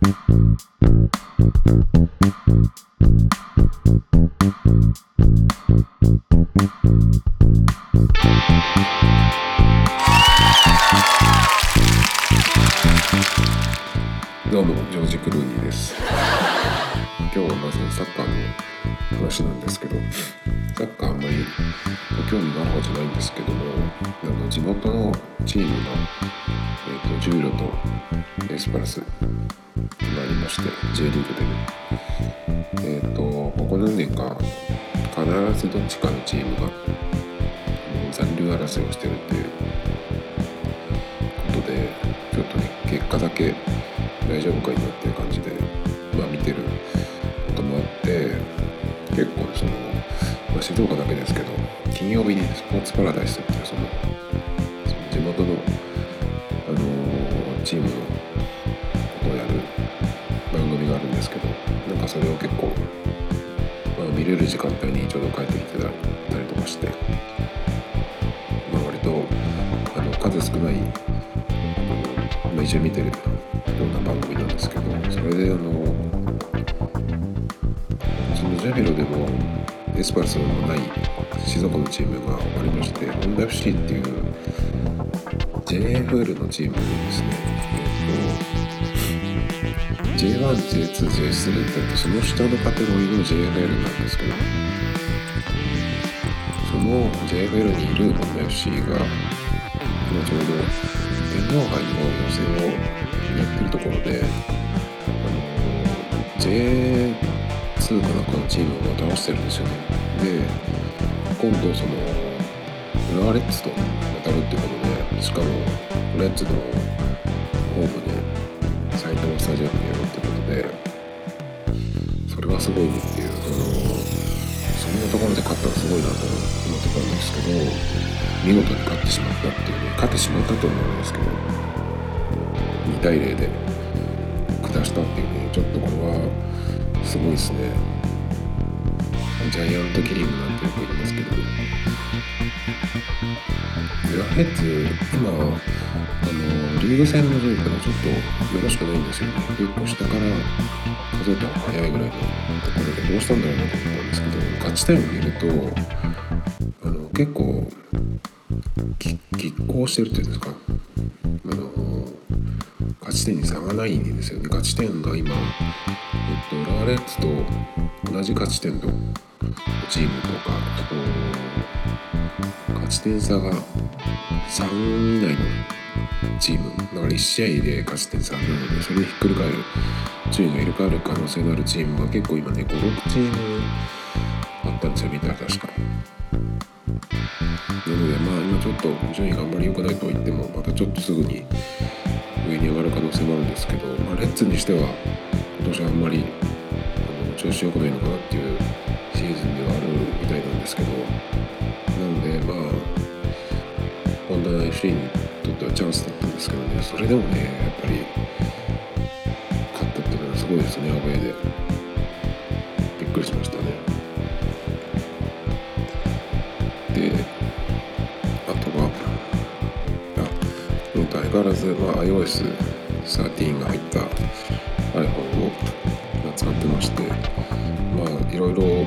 Thank you. でちょっとね結果だけ大丈夫か今っていう感じで、まあ、見てることもあって結構その、まあ、静岡だけですけど金曜日にスポーツパラダイスっていうそのその地元の、あのー、チームのことをやる番組があるんですけどなんかそれを結構、まあ、見れる時間帯にちょうど帰ってきてたりとかして、まあ、割とあの数少ないまあ、一緒に見てるような番組なんですけどそれであのそのジャフェロでもエスパルスのない静岡のチームがありましてホンダ FC っていう JFL のチームですね、えっと、J1、J2、J3 ってその下のカテゴリーの JFL なんですけどその JFL にいるホンダ FC が今ちょうど天皇杯の予選をやってるところで、あの J2 かなんかのチームを倒してるんですよね。で、今度その、浦和レッズと当たるっていうことで、しかもレッズのホームで埼玉スタジアムでやるってことで、それはすごいっていう、その、そんなところで勝ったらすごいなと思ってたんですけど、見事に勝ってしまったっていうね勝ってしまったと思うんですけど2対0で下したっていうねちょっとこれはすごいですね。ジャイアントキリングなんてよく言いますけど。ラヘッズ今あのリーグ戦の順位からちょっとよろしくないんですよね。結構下から数えた方が早いぐらいのところでどうしたんだろうなと思ったんですけど勝ち点を見るとあの結構拮抗してるっていうんですか。あの勝ち点に差がないんですよね。勝ち点が今、えっと、ラーレッツと同じ勝ち点のチームとかと勝ち点差が3以内のチーム。だから1試合で勝ち点3なのでそれでひっくり返る順位が入れ替わる可能性のあるチームが結構今ね56チームあったんですよ見たら確か。なのでまあ今ちょっと順位があんまり良くないとは言ってもまたちょっとすぐに上に上がる可能性もあるんですけど、まあ、レッツにしては今年はあんまりあの調子良くないのかなっていうシーズンではあるみたいなんですけどなのでまあホンダ FC にとってはチャンスだったんですけどねそれでもねやっぱり勝ったっていうのはすごいですねアウェーでびっくりしましたね。相変わらず、まあ、iOS13 が入った iPhone を使ってましてまあいろいろ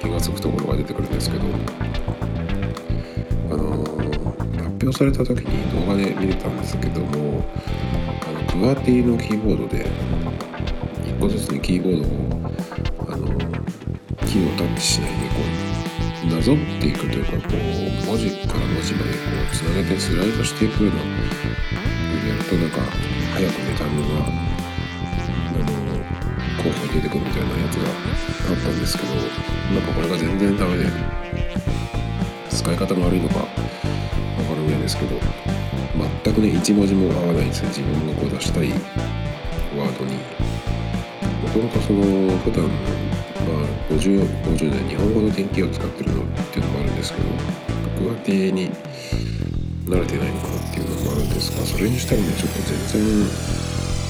気が付くところが出てくるんですけどあの発表された時に動画で見れたんですけどもあのクワティのキーボードで1個ずつにキーボードをあのキーをタッチしないでこうなぞっていくというかこう文字から文字までこうつなげてスライドしていくようなやるとなんか早くね単語があの候補に出てくるみたいなやつがあったんですけどなんかこれが全然ダメで使い方が悪いのかわからないですけど全くね一文字も合わないんですよ自分がこう出したいワードにもともとその普段まあ 50, 50年日本語の典型を使ってるのっていうのもあるんですけど僕は手に慣れてないのかなっていうのもあるんですがそれにしたらねちょっと全然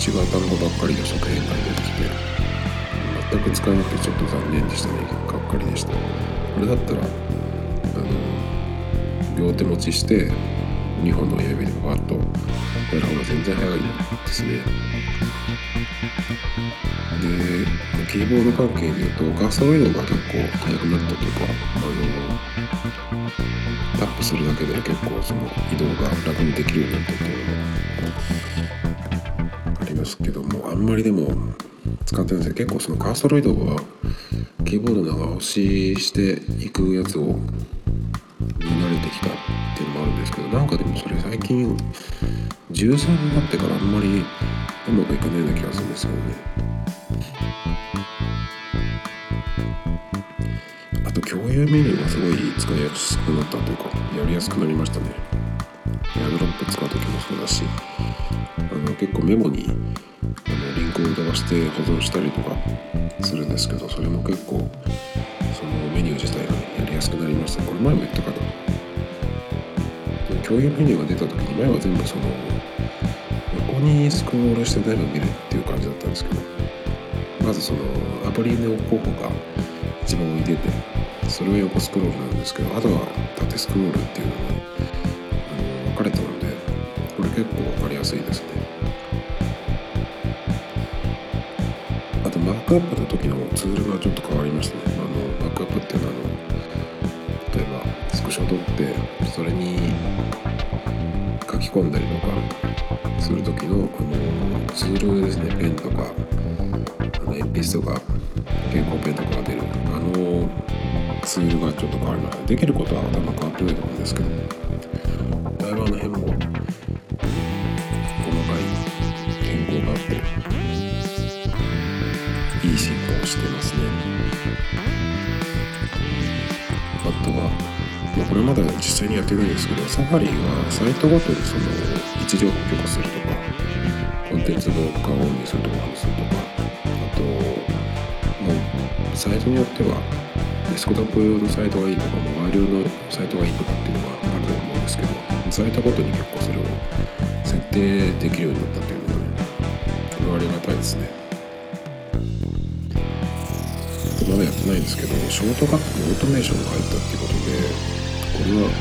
違う単語ばっかりの作品が出てきて全く使えなくてちょっと残念でしたねがっかりでしたこれだったらあの両手持ちして2本の親指でバッとやる方が全然早いですね。でキーボード関係でいうとカーソロ移動が結構速くなったというかあのタップするだけで結構その移動が楽にできるようになったっていうのがありますけどもあんまりでも使ってないんですけど結構そのカーソロ移動はキーボード長押ししていくやつをに慣れてきたっていうのもあるんですけどなんかでもそれ最近13になってからあんまりうまくいかないような気がするんですよね。共有メニューがすごい使いやすくなったというかやりやすくなりましたね。エアドロップ使う時もそうだしあの結構メモにあのリンクを飛ばして保存したりとかするんですけどそれも結構そのメニュー自体が、やりやすくなりましたこれ前も言ったかな。共有メニューが出た時に前は全部その横にスクロールして全部見るっていう感じだったんですけどまずそのアプリの候補が一番上に出てそれは横スクロールなんですけどあとは縦スクロールっていうのが、あの分かれたのでこれ結構分かりやすいですね。あとマークアップの時のツールがちょっと変わりましたね。あのマークアップっていうのはあの例えばスクショ撮ってそれに書き込んだりとかする時のあのツールですね。ペンとかあの鉛筆とか蛍光ペンとかが出る。あのツールがちょっと変わりましたできることは多分変わってないと思うんですけど。だいぶあの辺も細かい変更があっていい進行をしてますね。あとは、まあ、これまだ実際にやってないんですけどサファリはサイトごとにその位置情報を許可するとかコンテンツの化をオンにするとかオフにするとかあともうサイトによってはデスクトップ用のサイトがいいとかモバイル用のサイトがいいとかっていうのがあると思うんですけどサイトごとに結構それを設定できるようになったっていうのがねこれはありがたいですねまだやってないんですけどショートカットのオートメーションが入ったっていうことでこれは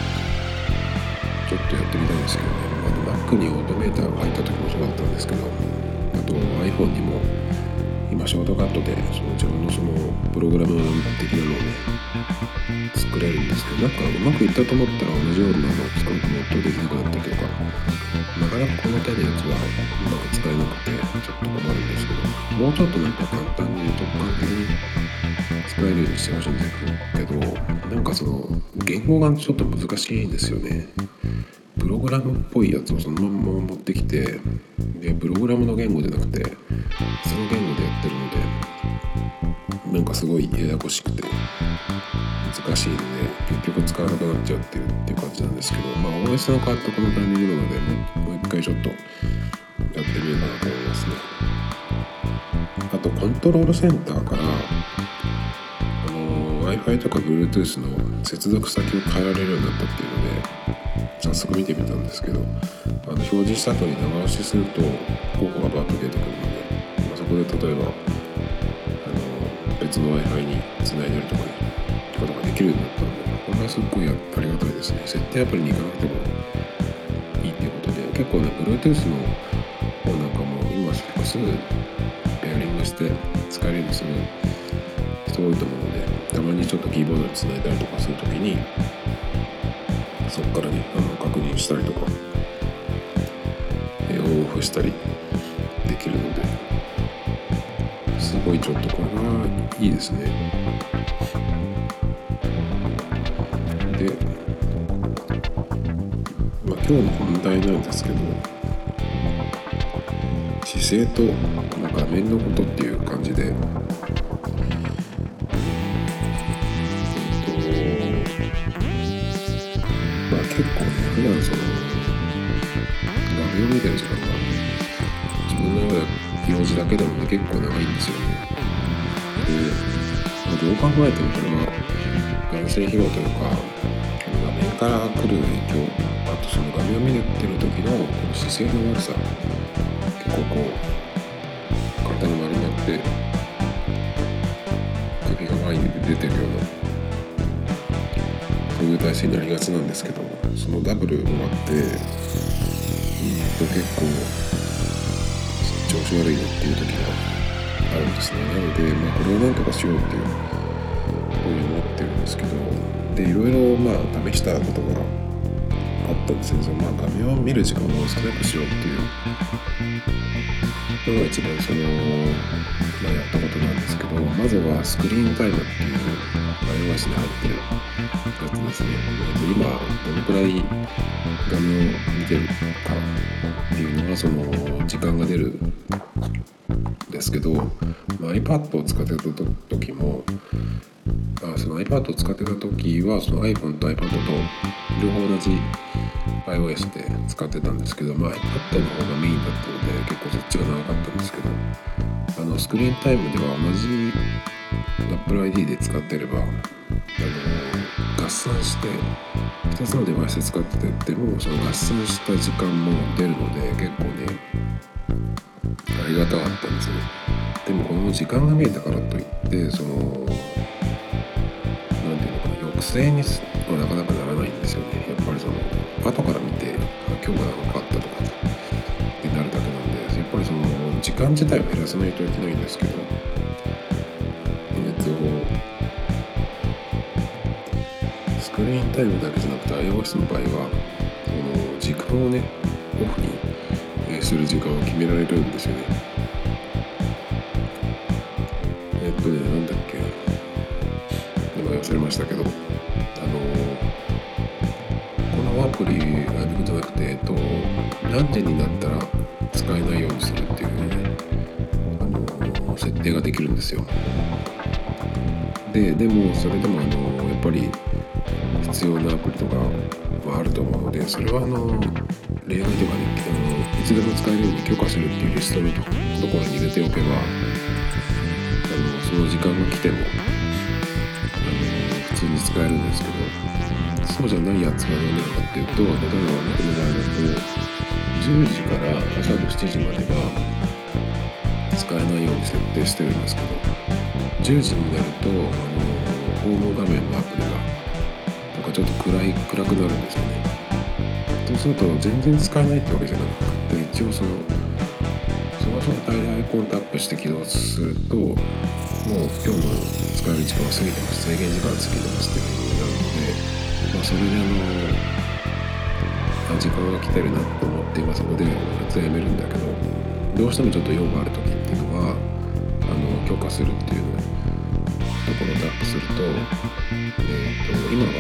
ちょっとやってみたいんですけどね。あ Mac にオートメーターが入った時もそうだったんですけどあと iPhone にも今ショートカットでその自分のそのプログラム的なのをね作れるんですけどなんかうまくいったと思ったら同じようなのを使うともっとできなくなったりとかなかなかこの手のやつはうまく使えなくてちょっと困るんですけどもうちょっとなんか簡単に突貫的に使えるようにしてほしいんですけどなんかその言語がちょっと難しいんですよね。プログラムっぽいやつをそのまま持ってきてでプログラムの言語じゃなくてその言語でやってるのでなんかすごいややこしくて難しいので結局使わなくなっちゃってるっていう感じなんですけどまあ OS の変わったこのタイミングなのでもうもう一回ちょっとやってみようかなと思いますね。あとコントロールセンターから Wi-Fi とか Bluetooth の接続先を変えられるようになったっていうので早速見てみたんですけどあの表示した後に長押しすると候補がバッと出てくるので、まあ、そこで例えばあの別の Wi-Fi につないだりとかってことができるようになったのでこれはすっごいありがたいですね。設定アプリに行かなくてもいいっていうことで結構ね Bluetooth の方なんかも今複数ペアリングして使えるようにする人多いと思うのでたまにちょっとキーボードにつないだりとかするときにそこからねあの確認したりとか、オフしたりできるのですごいちょっとこれはいいですね。で、まあ、今日の本題なんですけど姿勢と、画面のことっていう感じで結構ね普段そのけでもね結構長いんですよね。で、まあ、どう考えてもこれは眼性疲労というか画面から来る影響あとその画面を見てる時のこの姿勢の悪さ結構こう体が丸まって首が前に出てるようなそういう体制になりがちなんですけどそのダブルもあってうんと結構調子悪いよっていう時があるんですね。なので、まあ、これをなんとかしようっていうふうに思ってるんですけどでいろいろまあ試したことがあったんですけど、まあ、画面を見る時間を少なくしようっていうのが一番その、まあ、やったことなんですけどまずはスクリーンタイムっていう iOS に入ってるですね。今どのくらい画面を見てるかっていうのがその時間が出るんですけど、まあ、iPad を使ってた時もあその iPad を使ってた時はその iPhone と iPad と両方同じ iOS で使ってたんですけど、まあ、iPad の方がメインだったので結構そっちが長かったんですけどあのスクリーンタイムでは同じ Apple ID で使ってればあの合算して2つのデバイスで使っててもその合算した時間も出るので結構ねありがたかったんですよ。でもこの時間が見えたからといってその何ていうのかな抑制にはなかなかならないんですよね。やっぱりその後から見て今日が長かったとかってなるだけなんでやっぱりその時間自体を減らさないといけないんですけどクリーンタイムだけじゃなくて iOS の場合はその時間をねオフにする時間を決められるんですよね。えっとねなんだっけ。名前忘れましたけどあのこのアプリあ僕じゃなくてえっと何時になったら使えないようにするっていうねあの設定ができるんですよ。ででもそれでもあのやっぱり必要なアプリとかはあると思うのでそれはあの例外でねあのいつでも使えるように許可するっていうリストのところに入れておけばあのその時間が来てもあの普通に使えるんですけどそうじゃないやつは何なのかっていうと例えば僕の場合だと10時から朝の7時までは使えないように設定してるんですけど10時になるとあのホーム画面のアプリちょっと暗い暗くなるんですよね。そうすると全然使えないってわけじゃなくて一応そのその状態でアイコンタップして起動するともう今日の使える時間は過ぎてます。制限時間は過ぎてますっていう風になるのでまあそれであの時間が来てるなと思って今そこで撮影やめるんだけどどうしてもちょっと用がある時っていうのはあの許可するっていうところをタップすると,、えー、と今は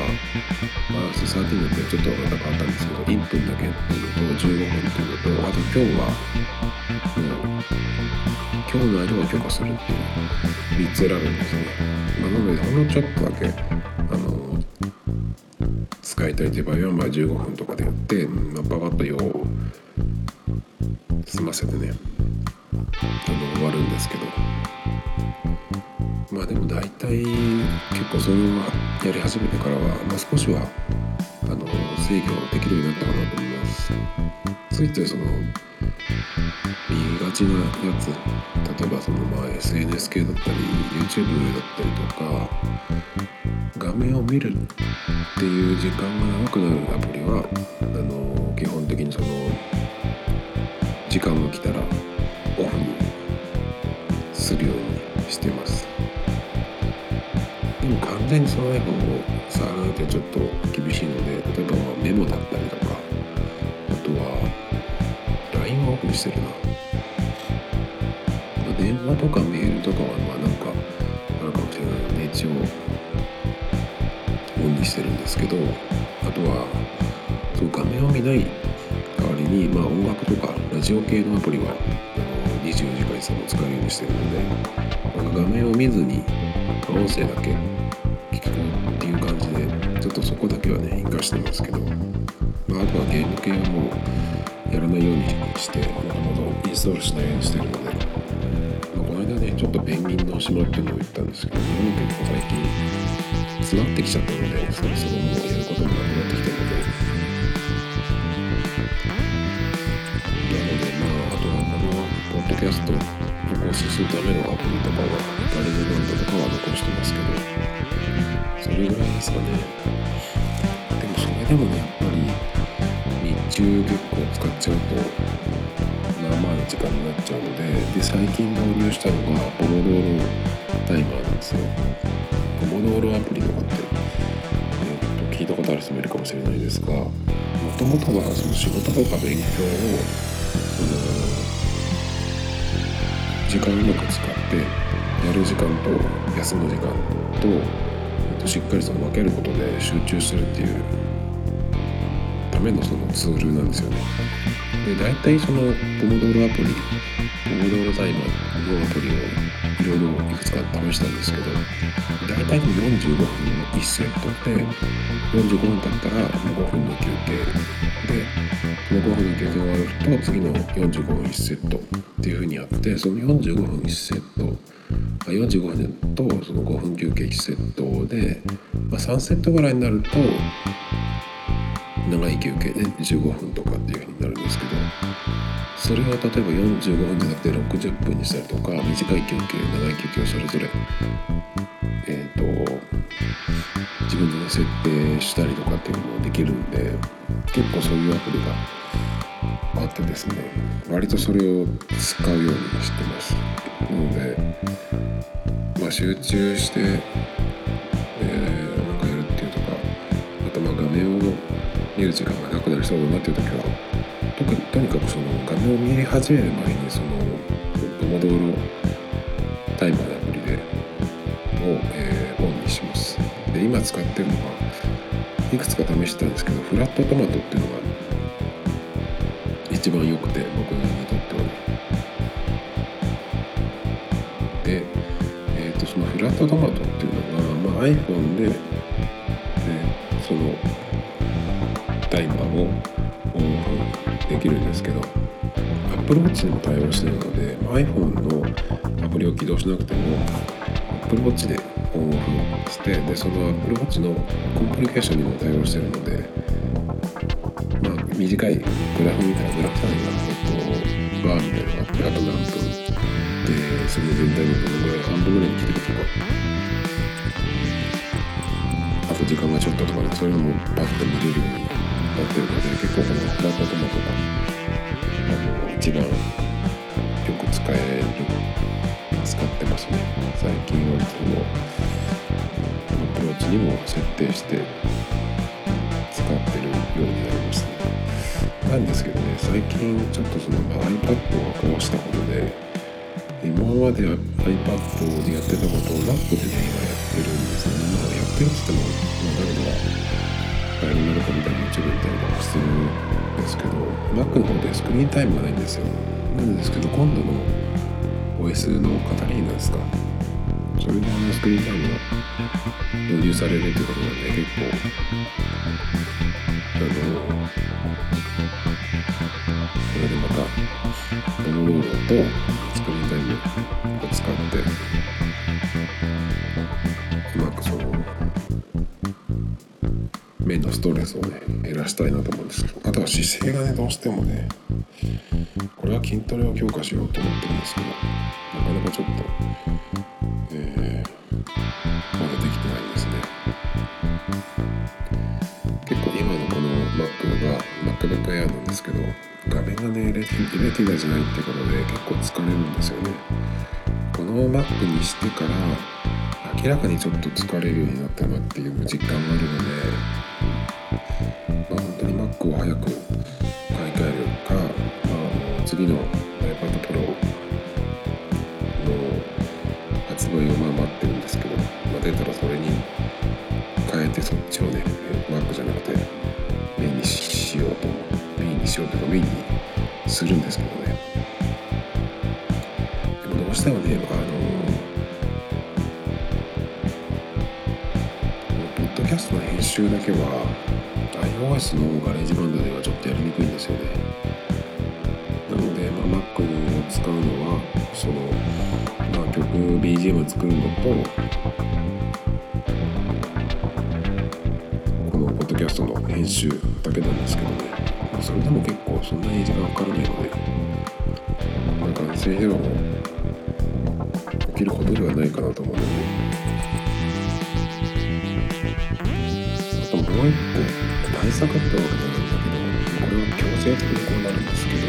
マウス13だってちょっとまた変わったんですけど1分だけっていうのと15分っていうのとあと今日はもう今日の間は許可するっていう3つ選ぶんですね、まあ、なのでほんのちょっとだけあの使いたいっていう場合はまあ15分とかでやって、まあ、ババッと用を済ませてねあの終わるんですけど。まあでも大体結構それをやり始めてからは、まあ、少しはあの制御できるようになったかなと思います。ついついその見がちなやつ例えばそのまあ SNS 系だったり YouTube だったりとか画面を見るっていう時間が長くなるアプリはあの基本的にその時間が来たらオフにするようにしてます。完全にその iPhone を触らないとちょっと厳しいので例えばメモだったりとかあとは LINE はオフにしてるな、まあ、電話とかメールとかはまあなんかあるかもしれない。ので一応オンにしてるんですけどあとはそう画面を見ない代わりに、まあ、音楽とかラジオ系のアプリは24時間いつも使えるようにしてるので画面を見ずに音声だけでちょっとそこだけはね活かしてますけど、まあ、あとはゲーム系はもうやらないようにしてもともとインストールしないようにしてるので、まあ、この間ねちょっとペンギンの島っていうのを言ったんですけど日本結構最近詰まってきちゃったのでそろそろもうやることもなくなってきてるので。なのでまああとはこのポッドキャストを更新するためのアプリとかはガレージバンドとかは残してますけどそれぐらいですかね。してもねやっぱり日中結構使っちゃうとまあまあな時間になっちゃうのでで最近導入したのがポモドーロタイマーなんですよ。ポモドーロアプリとかって、えー、と聞いたことある人もいるかもしれないですがもともとはその仕事とか勉強をその時間をうまく使ってやる時間と休む時間としっかりその分けることで集中するっていうためのそのツールなんですよね。で大体そのポモドーロアプリポモドーロタイマーのアプリをいろいろいくつか試したんですけど大体45分の1セットで45分経ったら5分の休憩で5分の休憩が終わると次の45分1セットっていうふうにやってその45分1セット45分とその5分休憩1セットで、まあ、3セットぐらいになると長い休憩で15分とかっていうふうになるんですけどそれを例えば45分じゃなくて60分にしたりとか短い休憩長い休憩をそれぞれえっ、ー、と自分で設定したりとかっていうのもできるんで結構そういうアプリがあってですね割とそれを使うようにしてますなのでまあ集中して、えー、なんかやるっていうとかあとまあ画面を見る時間がなくなりそうだなっていう時は特にとにかくその画面を見始める前にそのポモドーロタイマーのアプリでを、えー、オンにします。で今使ってるのはいくつか試してたんですけどフラットトマトっていうのが一番良くて僕にとってはね。で、えーと、そのフラットトマトっていうのが、まあ、iPhone で Apple Watch にも対応しているので iPhone のアプリを起動しなくても Apple Watch でオンオフしてでその Apple Watch のコンプリケーションにも対応しているのでまあ短いグラフみたいなグラフ単位がえっとバーみたいなのがあってあと何分でその全体のどのぐらい半分ぐらいに切れるとかあと時間がちょっととかでそういうのもパッと見れるようになってるので結構このフラットトマトが一番よく使える使ってますね。最近はそのアプローチにも設定して使ってるようになりましたね。なんですけどね最近ちょっとその iPad を壊したことで今まで iPad でやってたことを Mac でね今やってるんですねまあやってるっつっても、まあ、誰もが会になるかみたいな YouTube みたいなのをしてるんですけど Mac の方でスクリーンタイムがないんですよ。なんですけど今度の OS のカタリーナですか。それであのスクリーンタイムが導入されるということなんで結構あのこれでまたダウンロードとスクリーンタイムを使ってうまくその目のストレスをね減らしたいなと思うんですけど。あとは姿勢がねどうしてもねこれは筋トレを強化しようと思ってるんですけどなかなかちょっと、えー、まだできてないですね。結構今のこの Mac が MacBook Air なんですけど画面がねレティナじゃないってことで結構疲れるんですよね。この Mac にしてから明らかにちょっと疲れるようになったなっていう実感があるのであ、本当に Mac を早く買い替えるか、まあ、次の iPad Pro の発売をまあ待ってるんですけど、まあ、出たらそれに変えてそっちをね Mac じゃなくてメインにしようとメインにしようというかメインにするんですけどね。でもどうしてもねあのポッドキャストの編集だけは iOS のガレージバンドではちょっとやりにくいんですよね。なので、まあ、Mac を使うのはその、まあ、曲 BGM 作るのとこのポッドキャストの編集だけなんですけどね、まあ、それでも結構そんなに時間かからないので、まあ、完成平和も起きるほどではないかなと思うので。あともう一個。対策ってわけじゃないんだけどこれは強制的にこうなるんですけど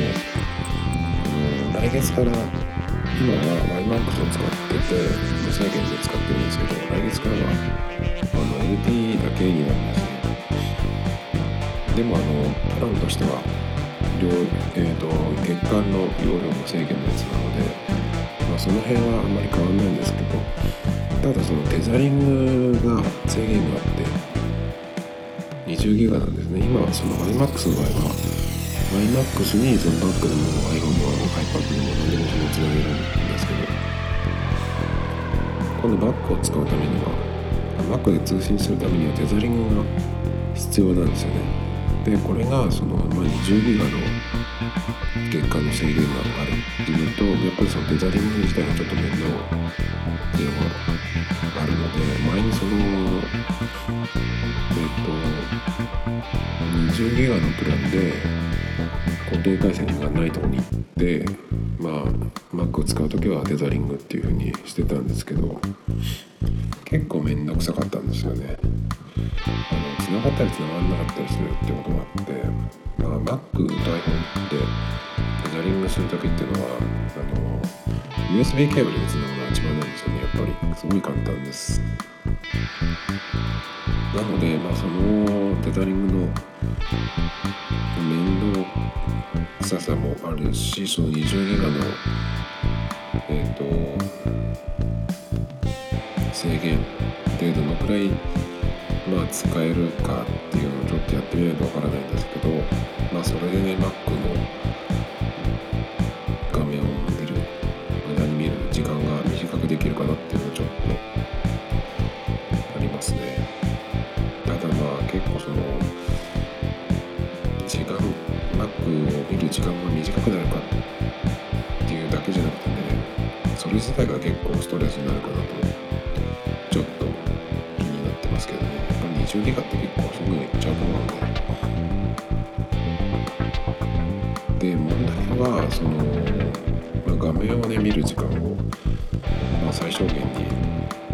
来月から今は YMAX を使ってて無制限で使ってるんですけど来月からはあの LTE だけになるんですねでもあのプランとしては量、えーと、月間の容量無制限のやつなので、まあ、その辺はあんまり変わんないんですけどただそのテザリングが制限があって20ギガなんですね。今はその iMAX の場合は iMAX にそのバックでも iPhone も iPad でも何でもそのつなげられるんですけどこのバックを使うためには Mac で通信するためにはテザリングが必要なんですよね。でこれがその、まあ、20ギガの月間の制限があるっていうとやっぱりそのテザリング自体がちょっと面倒っていうのがあるので前にその10ギガのプランで固定回線がないとこに行ってまあ Mac を使う時はテザリングっていう風にしてたんですけど結構面倒くさかったんですよね。あの繋がったり繋がらなかったりするってこともあって、まあ、Mac と iPhone ってテザリングする時っていうのはあの USB ケーブルで繋ぐのが一番なんですよねやっぱりすごい簡単です。なので、まあ、そのテザリングの面倒くささもあるしその20ギガのえっ、ー、と制限でどのくらいまあ使えるかっていうのをちょっとやってみないとわからないんですけどまあそれでね Mac の間が短くなるかっていうだけじゃなくてねそれ自体が結構ストレスになるかなとちょっと気になってますけどね。やっ20ギガって結構すぐいっちゃうと思うんでで問題はその、ま、画面をね見る時間を、まあ、最小限に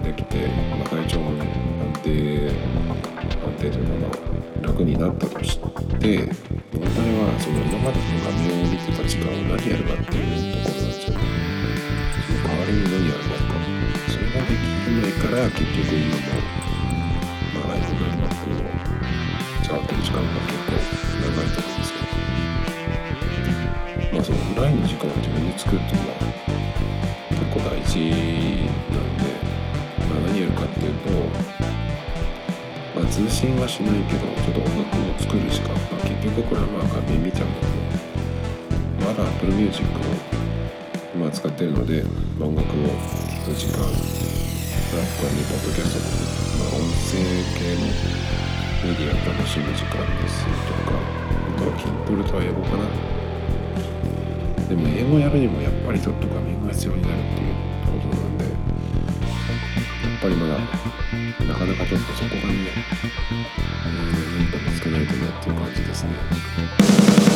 できて、まあ、体調もね安定安定というかまあ楽になったとしてはその今までの画面を見てた時間を何やるかっていうところなんですよねその代わりに何やるかそれができないから結局今も、まあ、iPhone の Mac を使ってる時間が結構長いと思うんですけどまあそのフライの時間を自分で作るっていうのは結構大事なんで、まあ、何やるかっていうとまあ、通信はしないけどちょっと音楽を作る時間、まあ、結局これはまあ画面見ちゃうんだけどまだ Apple Music をまあ、使ってるので、音楽を聴く時間ラップはねポッドキャストとか、まあ、音声系のメディアを楽しむ時間ですとかあとは筋トレとは英語かなでも英語やるにもやっぱりちょっと画面が必要になるっていう。ぱりまだなかなかちょっとそこがね、えー、何か見つけないとなっていう感じですね。